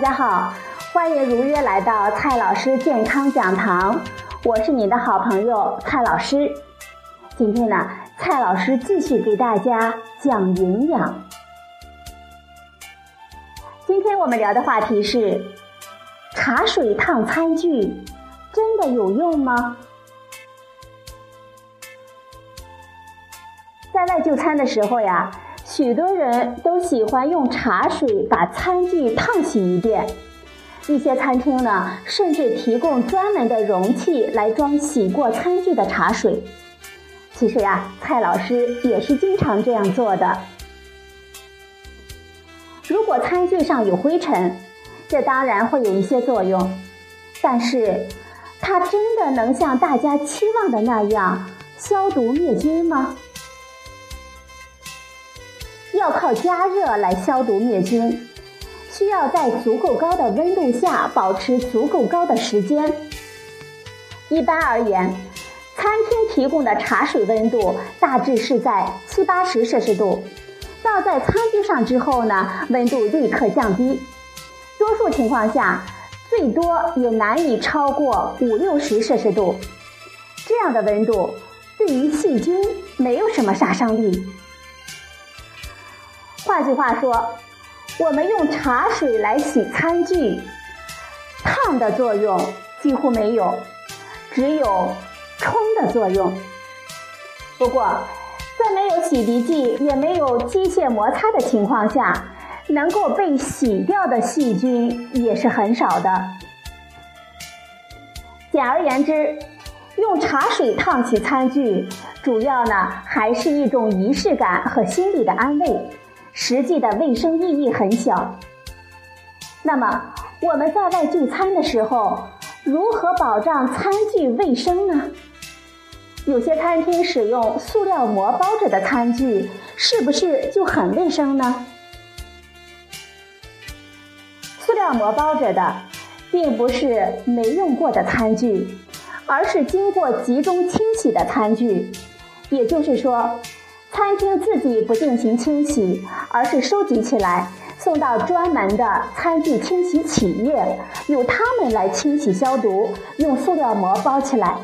大家好，欢迎如约来到蔡老师健康讲堂，我是你的好朋友蔡老师。今天呢，蔡老师继续给大家讲营养。今天我们聊的话题是：茶水烫餐具真的有用吗？在外就餐的时候呀。许多人都喜欢用茶水把餐具烫洗一遍，一些餐厅呢，甚至提供专门的容器来装洗过餐具的茶水。其实呀，蔡老师也是经常这样做的。如果餐具上有灰尘，这当然会有一些作用，但是它真的能像大家期望的那样消毒灭菌吗？要靠加热来消毒灭菌，需要在足够高的温度下保持足够高的时间。一般而言，餐厅提供的茶水温度大致是在七八十摄氏度，倒在餐具上之后呢，温度立刻降低。多数情况下，最多也难以超过五六十摄氏度。这样的温度对于细菌没有什么杀伤力。换句话说，我们用茶水来洗餐具，烫的作用几乎没有，只有冲的作用。不过，在没有洗涤剂也没有机械摩擦的情况下，能够被洗掉的细菌也是很少的。简而言之，用茶水烫洗餐具，主要呢还是一种仪式感和心理的安慰。实际的卫生意义很小。那么我们在外聚餐的时候，如何保障餐具卫生呢？有些餐厅使用塑料膜包着的餐具，是不是就很卫生呢？塑料膜包着的，并不是没用过的餐具，而是经过集中清洗的餐具。也就是说。餐厅自己不进行清洗，而是收集起来送到专门的餐具清洗企业，由他们来清洗消毒，用塑料膜包起来，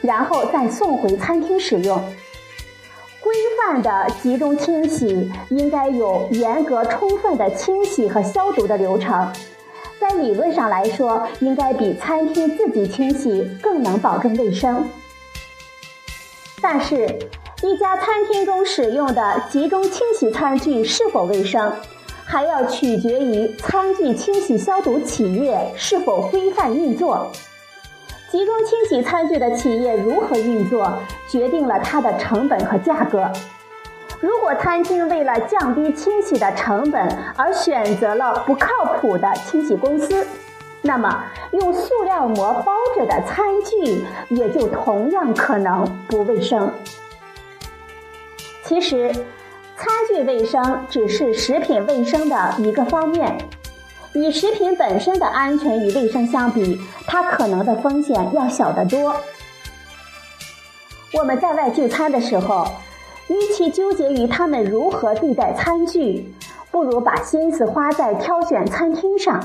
然后再送回餐厅使用。规范的集中清洗应该有严格充分的清洗和消毒的流程，在理论上来说，应该比餐厅自己清洗更能保证卫生。但是。一家餐厅中使用的集中清洗餐具是否卫生，还要取决于餐具清洗消毒企业是否规范运作。集中清洗餐具的企业如何运作，决定了它的成本和价格。如果餐厅为了降低清洗的成本而选择了不靠谱的清洗公司，那么用塑料膜包着的餐具也就同样可能不卫生。其实，餐具卫生只是食品卫生的一个方面。与食品本身的安全与卫生相比，它可能的风险要小得多。我们在外就餐的时候，与其纠结于他们如何对待餐具，不如把心思花在挑选餐厅上。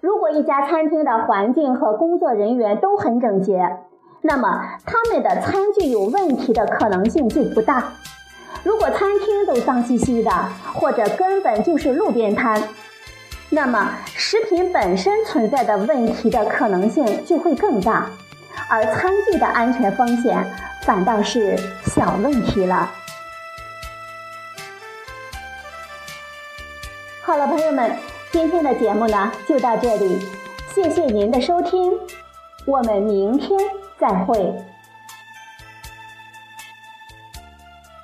如果一家餐厅的环境和工作人员都很整洁，那么他们的餐具有问题的可能性就不大。如果餐厅都脏兮兮的，或者根本就是路边摊，那么食品本身存在的问题的可能性就会更大，而餐具的安全风险反倒是小问题了。好了，朋友们，今天的节目呢就到这里，谢谢您的收听，我们明天。再会。